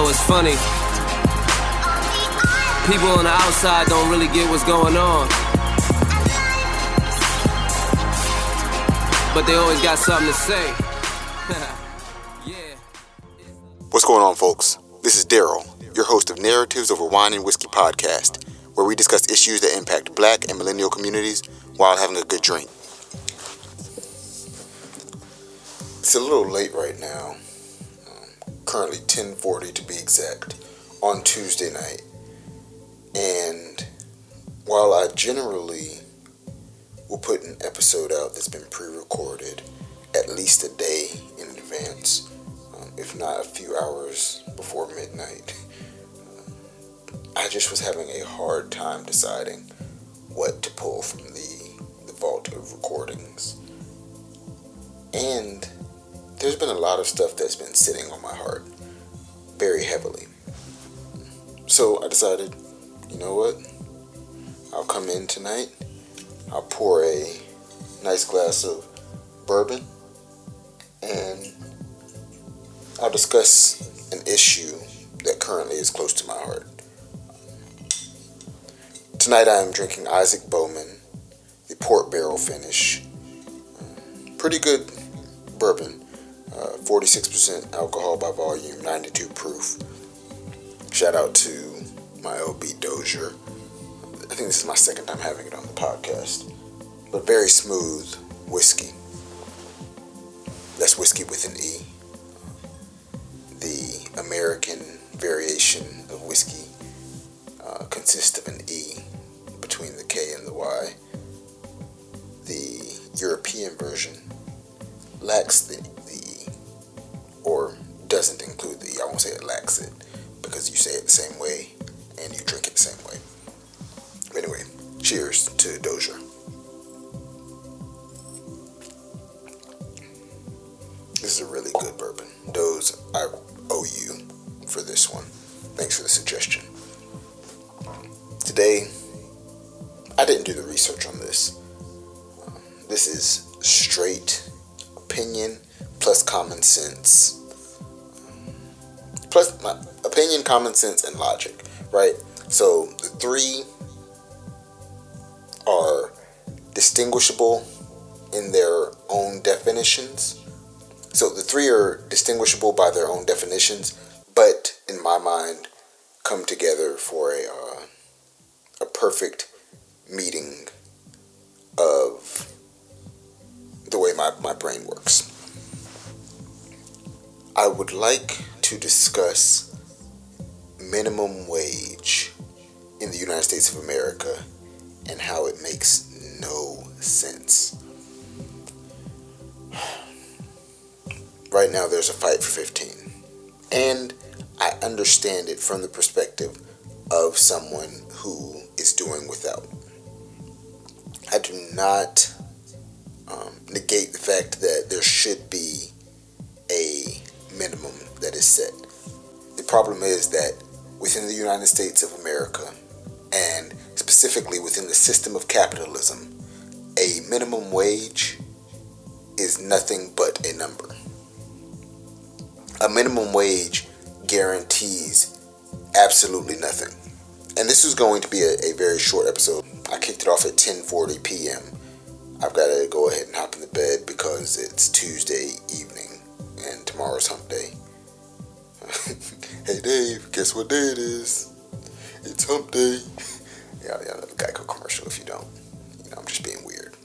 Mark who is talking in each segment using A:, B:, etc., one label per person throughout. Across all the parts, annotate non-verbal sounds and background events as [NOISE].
A: Know, it's funny. People on the outside don't really get what's going on. But they always got something to say. [LAUGHS] yeah.
B: What's going on, folks? This is Daryl, your host of Narratives Over Wine and Whiskey podcast, where we discuss issues that impact black and millennial communities while having a good drink. It's a little late right now, currently 10:40 to be exact, on Tuesday night. And while I generally will put an episode out that's been pre-recorded at least a day in advance, um, if not a few hours before midnight, I just was having a hard time deciding what to pull from the, the vault of recordings. And there's been a lot of stuff that's been sitting on my heart very heavily. So I decided, you know what? I'll come in tonight. I'll pour a nice glass of bourbon and I'll discuss an issue that currently is close to my heart. Tonight I am drinking Isaac Bowman, the port barrel finish. Pretty good bourbon. Uh, 46% alcohol by volume, 92 proof. Shout out to my OB Dozier. I think this is my second time having it on the podcast. But very smooth whiskey. That's whiskey with an E. The American variation of whiskey uh, consists of an E between the K and the Y. The European version lacks the because you say it the same way and you drink it the same way. Anyway, cheers to Dozier. This is a really good bourbon. Doze, I owe you for this one. Thanks for the suggestion. Today, I didn't do the research on this. This is straight opinion plus common sense. Plus my opinion, common sense, and logic, right? So the three are distinguishable in their own definitions. So the three are distinguishable by their own definitions, but in my mind, come together for a uh, a perfect meeting of the way my, my brain works. I would like to discuss minimum wage in the United States of America and how it makes no sense. Right now, there's a fight for 15. And I understand it from the perspective of someone who is doing without. I do not um, negate the fact that there should be is set. The problem is that within the United States of America, and specifically within the system of capitalism, a minimum wage is nothing but a number. A minimum wage guarantees absolutely nothing. And this is going to be a, a very short episode. I kicked it off at 10:40 p.m. I've got to go ahead and hop in the bed because it's Tuesday evening and tomorrow's hump day. [LAUGHS] hey Dave, guess what day it is? It's hump day. yeah, yeah, the Geico commercial if you don't. You know, I'm just being weird.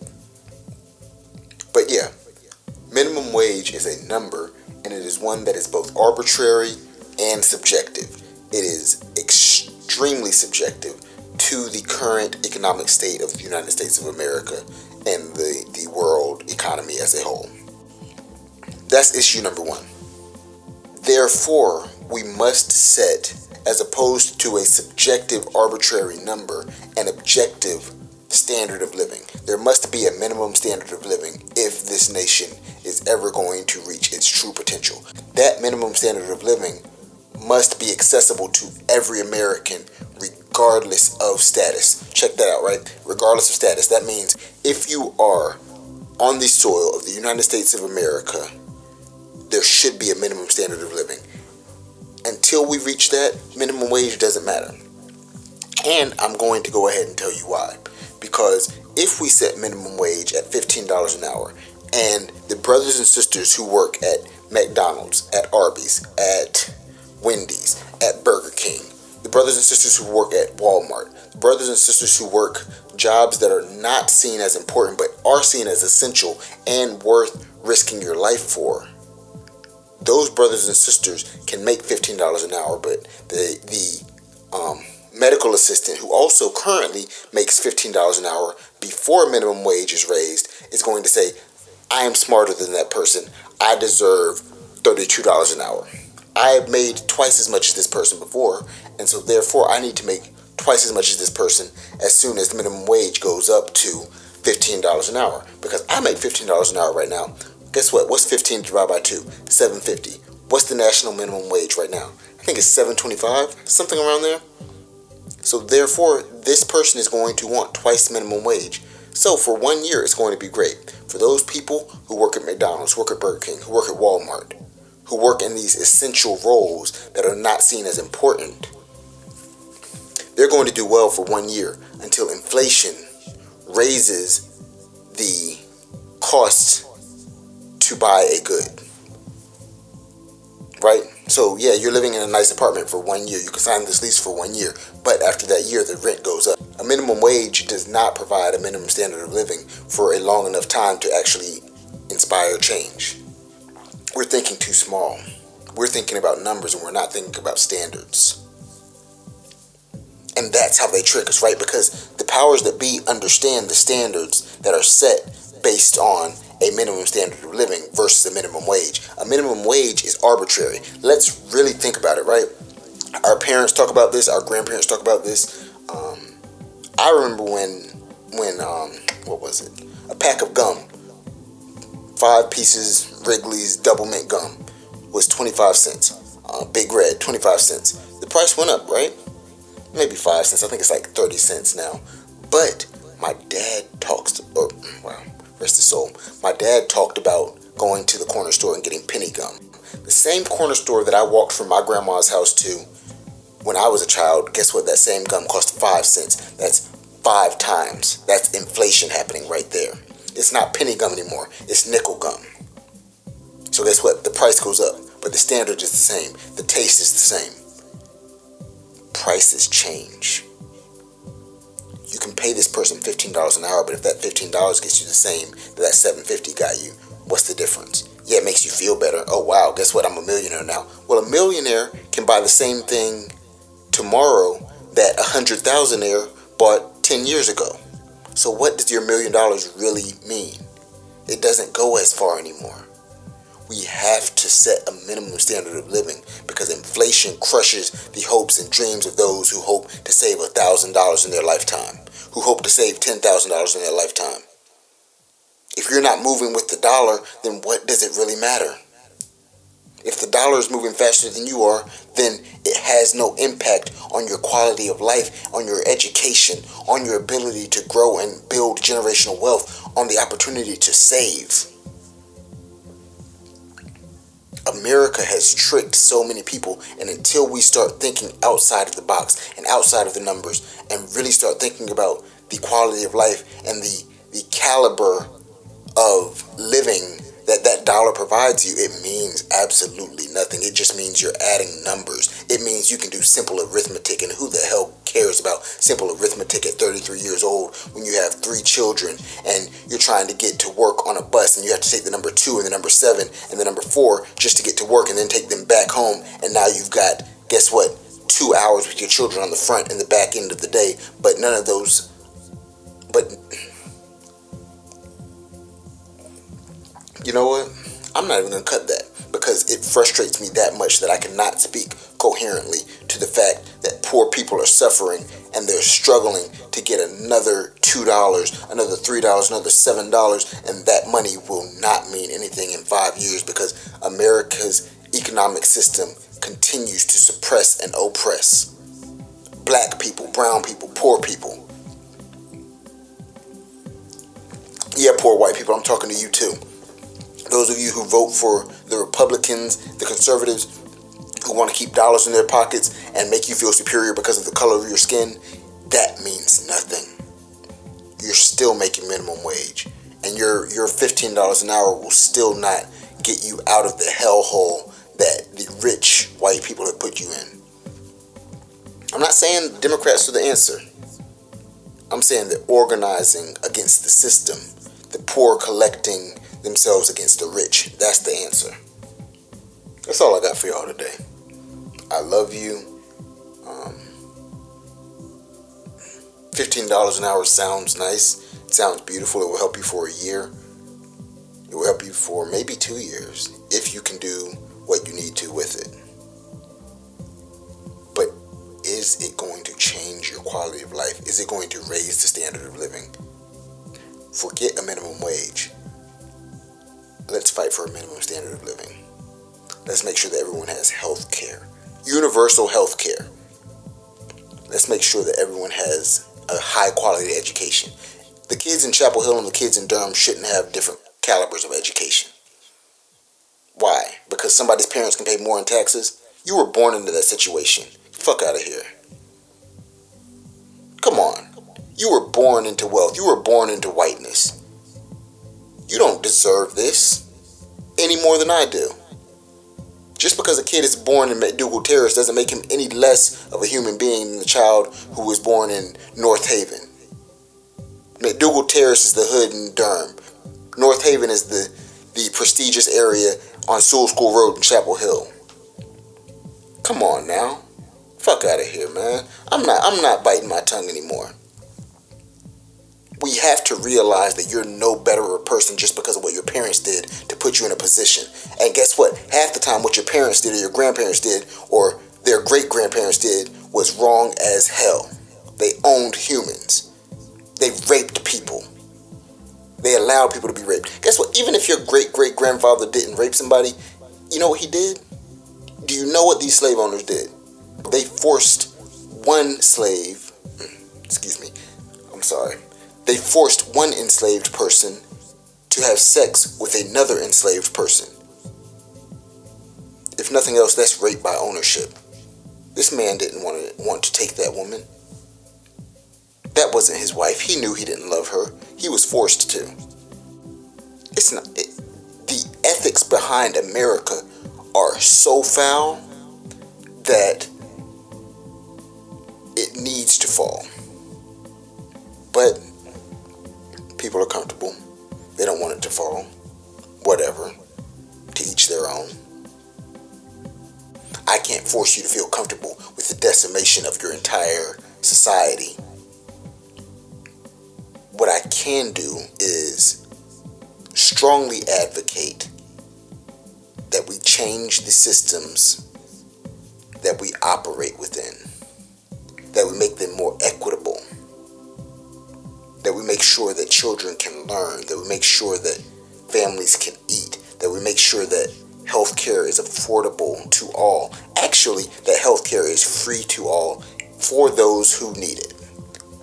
B: But yeah, minimum wage is a number and it is one that is both arbitrary and subjective. It is extremely subjective to the current economic state of the United States of America and the, the world economy as a whole. That's issue number one. Therefore, we must set, as opposed to a subjective arbitrary number, an objective standard of living. There must be a minimum standard of living if this nation is ever going to reach its true potential. That minimum standard of living must be accessible to every American regardless of status. Check that out, right? Regardless of status. That means if you are on the soil of the United States of America, there should be a minimum standard of living. until we reach that, minimum wage doesn't matter. And I'm going to go ahead and tell you why. Because if we set minimum wage at $15 an hour and the brothers and sisters who work at McDonald's, at Arby's, at Wendy's, at Burger King, the brothers and sisters who work at Walmart, the brothers and sisters who work jobs that are not seen as important but are seen as essential and worth risking your life for. Those brothers and sisters can make $15 an hour, but the the um, medical assistant who also currently makes $15 an hour before minimum wage is raised is going to say, I am smarter than that person. I deserve $32 an hour. I have made twice as much as this person before, and so therefore I need to make twice as much as this person as soon as the minimum wage goes up to $15 an hour. Because I make $15 an hour right now. Guess what? What's 15 divided by 2? 750. What's the national minimum wage right now? I think it's 725, something around there. So therefore, this person is going to want twice minimum wage. So for one year, it's going to be great. For those people who work at McDonald's, work at Burger King, who work at Walmart, who work in these essential roles that are not seen as important, they're going to do well for one year until inflation raises the cost to buy a good. Right? So, yeah, you're living in a nice apartment for one year. You can sign this lease for one year. But after that year, the rent goes up. A minimum wage does not provide a minimum standard of living for a long enough time to actually inspire change. We're thinking too small. We're thinking about numbers and we're not thinking about standards. And that's how they trick us, right? Because the powers that be understand the standards that are set based on a minimum standard of living versus a minimum wage. A minimum wage is arbitrary. Let's really think about it, right? Our parents talk about this. Our grandparents talk about this. Um, I remember when, when um, what was it? A pack of gum, five pieces Wrigley's double mint gum, was twenty five cents. Uh, Big Red, twenty five cents. The price went up, right? Maybe five cents. I think it's like thirty cents now. But my dad talks to, or well, rest his soul. My dad talked about going to the corner store and getting penny gum. The same corner store that I walked from my grandma's house to when I was a child, guess what? That same gum cost five cents. That's five times. That's inflation happening right there. It's not penny gum anymore, it's nickel gum. So guess what? The price goes up, but the standard is the same. The taste is the same. Prices change. Pay this person $15 an hour, but if that $15 gets you the same that that 750 got you, what's the difference? Yeah, it makes you feel better. Oh wow, guess what? I'm a millionaire now. Well, a millionaire can buy the same thing tomorrow that a hundred thousandaire bought 10 years ago. So what does your million dollars really mean? It doesn't go as far anymore. We have to set a minimum standard of living because inflation crushes the hopes and dreams of those who hope to save $1,000 in their lifetime, who hope to save $10,000 in their lifetime. If you're not moving with the dollar, then what does it really matter? If the dollar is moving faster than you are, then it has no impact on your quality of life, on your education, on your ability to grow and build generational wealth, on the opportunity to save. America has tricked so many people, and until we start thinking outside of the box and outside of the numbers and really start thinking about the quality of life and the, the caliber of living that that dollar provides you, it means absolutely nothing. It just means you're adding numbers. It means you can do simple arithmetic, and who the hell cares about simple arithmetic at 33 years old when you have three children and you're trying to get to work on a bus and you have to take the number two and the number seven and the number four just to get to work and then take them back home, and now you've got guess what? Two hours with your children on the front and the back end of the day, but none of those. But you know what? I'm not even gonna cut that because it frustrates me that much that I cannot speak coherently to the fact that poor people are suffering and they're struggling to get another two dollars, another three dollars, another seven dollars, and that money will not mean anything in five years because America's economic system continues to suppress and oppress black people, brown people, poor people. Yeah, poor white people, I'm talking to you too those of you who vote for the Republicans, the conservatives, who want to keep dollars in their pockets and make you feel superior because of the color of your skin, that means nothing. You're still making minimum wage, and your your fifteen dollars an hour will still not get you out of the hellhole that the rich white people have put you in. I'm not saying Democrats are the answer. I'm saying they're organizing against the system, the poor collecting themselves against the rich. That's the answer. That's all I got for y'all today. I love you. Um, $15 an hour sounds nice. It sounds beautiful. It will help you for a year. It will help you for maybe two years if you can do what you need to with it. But is it going to change your quality of life? Is it going to raise the standard of living? Forget a minimum wage. Let's fight for a minimum standard of living. Let's make sure that everyone has health care, universal health care. Let's make sure that everyone has a high quality education. The kids in Chapel Hill and the kids in Durham shouldn't have different calibers of education. Why? Because somebody's parents can pay more in taxes? You were born into that situation. Fuck out of here. Come on. You were born into wealth. You were born into whiteness. You don't deserve this any more than I do. Just because a kid is born in McDougald Terrace doesn't make him any less of a human being than the child who was born in North Haven. McDougald Terrace is the hood in Durham. North Haven is the, the prestigious area on Seawell School Road in Chapel Hill. Come on now. Fuck out of here, man. I'm not I'm not biting my tongue anymore. We have to realize that you're no better a person just because of what your parents did to put you in a position. And guess what? Half the time what your parents did or your grandparents did or their great grandparents did was wrong as hell. They owned humans. They raped people. They allowed people to be raped. Guess what? Even if your great great grandfather didn't rape somebody, you know what he did? Do you know what these slave owners did? They forced one slave, hmm, excuse me, I'm sorry, they forced one enslaved person to have sex with another enslaved person. If nothing else, that's rape by ownership. This man didn't want to want to take that woman. That wasn't his wife. He knew he didn't love her. He was forced to. It's not it, the ethics behind America are so foul advocate that we change the systems that we operate within, that we make them more equitable, that we make sure that children can learn, that we make sure that families can eat, that we make sure that healthcare is affordable to all. Actually, that healthcare is free to all for those who need it.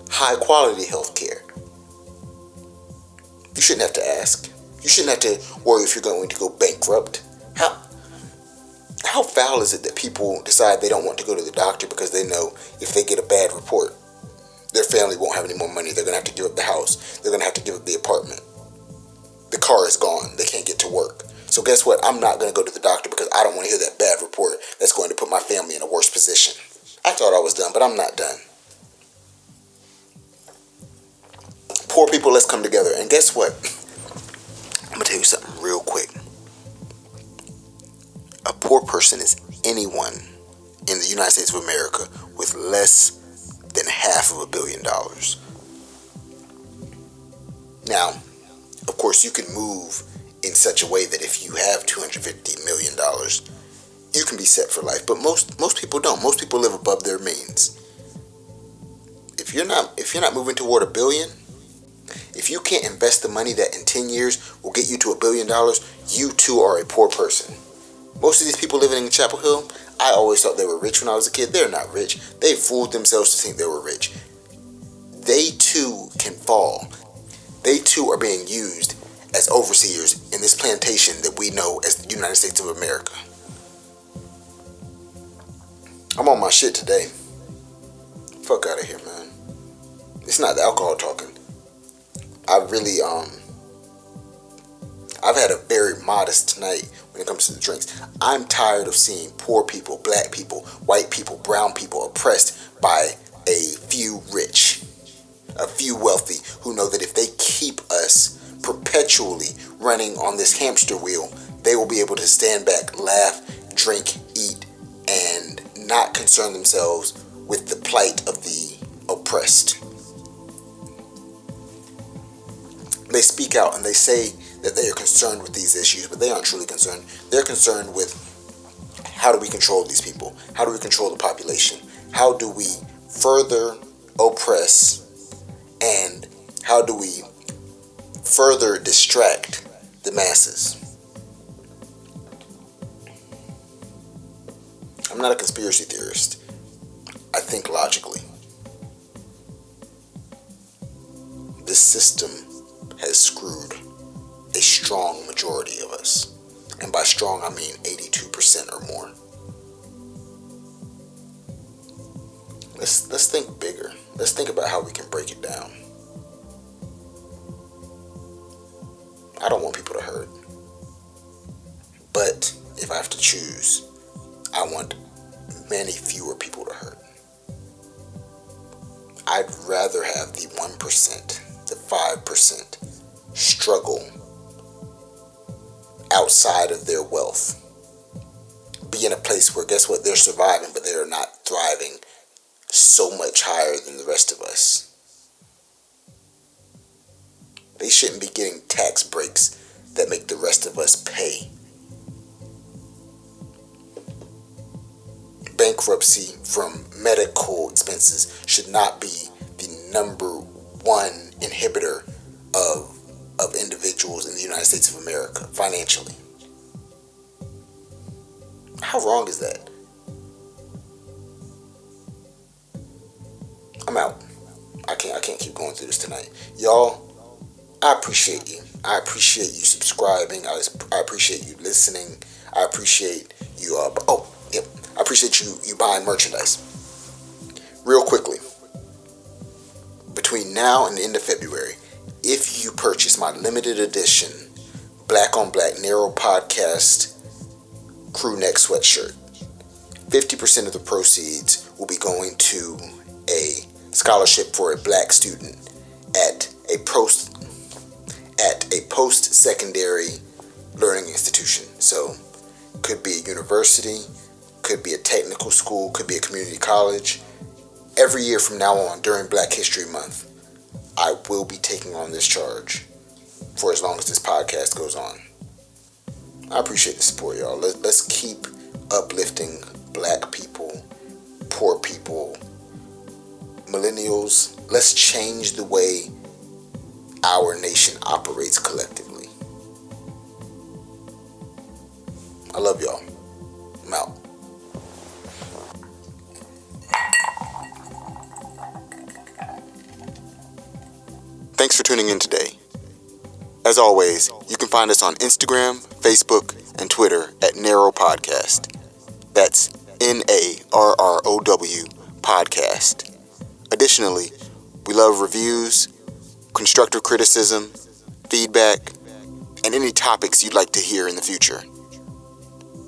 B: High quality healthcare. You shouldn't have to ask. You shouldn't have to worry if you're going to go bankrupt. How how foul is it that people decide they don't want to go to the doctor because they know if they get a bad report, their family won't have any more money. They're going to have to give up the house. They're going to have to give up the apartment. The car is gone. They can't get to work. So guess what? I'm not going to go to the doctor because I don't want to hear that bad report that's going to put my family in a worse position. I thought I was done, but I'm not done. Poor people, let's come together. And guess what? [LAUGHS] real quick. A poor person is anyone in the United States of America with less than half of a billion dollars. Now, of course, you can move in such a way that if you have 250 million dollars, you can be set for life. But most most people don't. Most people live above their means. If you're not if you're not moving toward a billion, if you can't invest the money that in 10 years will get you to a billion dollars, you too are a poor person. Most of these people living in Chapel Hill, I always thought they were rich when I was a kid. They're not rich. They fooled themselves to think they were rich. They too can fall. They too are being used as overseers in this plantation that we know as the United States of America. I'm on my shit today. Fuck out of here, man. It's not the alcohol talking. I really um I've had a very modest night when it comes to the drinks. I'm tired of seeing poor people, black people, white people, brown people oppressed by a few rich, a few wealthy who know that if they keep us perpetually running on this hamster wheel, they will be able to stand back, laugh, drink, eat, and not concern themselves with the plight of the oppressed. They speak out and they say that they are concerned with these issues, but they aren't truly concerned. They're concerned with how do we control these people? How do we control the population? How do we further oppress and how do we further distract the masses? I'm not a conspiracy theorist. I think logically. This system has screwed a strong majority of us. And by strong, I mean 82% or more. Let's, let's think bigger. Let's think about how we can break it down. I don't want people to hurt. But if I have to choose, I want many fewer people to hurt. I'd rather have the 1%, the 5% struggle outside of their wealth. Be in a place where, guess what, they're surviving, but they're not thriving so much higher than the rest of us. They shouldn't be getting tax breaks that make the rest of us pay. Bankruptcy from medical expenses should not be the number one inhibitor of of individuals in the United States of America financially. How wrong is that? I'm out. I can't I can't keep going through this tonight. Y'all, I appreciate you. I appreciate you subscribing. I, I appreciate you listening. I appreciate you uh oh, yep. I appreciate you you buying merchandise. Real quickly. Between now and the end of February, if you purchase my limited edition Black on Black Narrow Podcast crew neck sweatshirt, 50% of the proceeds will be going to a scholarship for a black student at a post at a post secondary learning institution. So could be a university, could be a technical school, could be a community college. Every year from now on during Black History Month, I will be taking on this charge for as long as this podcast goes on. I appreciate the support, y'all. Let, let's keep uplifting black people, poor people, millennials. Let's change the way our nation operates collectively. I love y'all. Thanks for tuning in today. As always, you can find us on Instagram, Facebook, and Twitter at Narrow Podcast. That's N A R R O W Podcast. Additionally, we love reviews, constructive criticism, feedback, and any topics you'd like to hear in the future.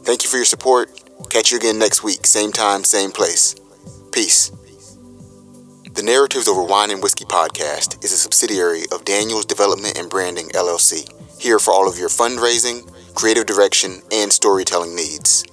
B: Thank you for your support. Catch you again next week, same time, same place. Peace. The Narratives Over Wine and Whiskey podcast is a subsidiary of Daniels Development and Branding LLC, here for all of your fundraising, creative direction, and storytelling needs.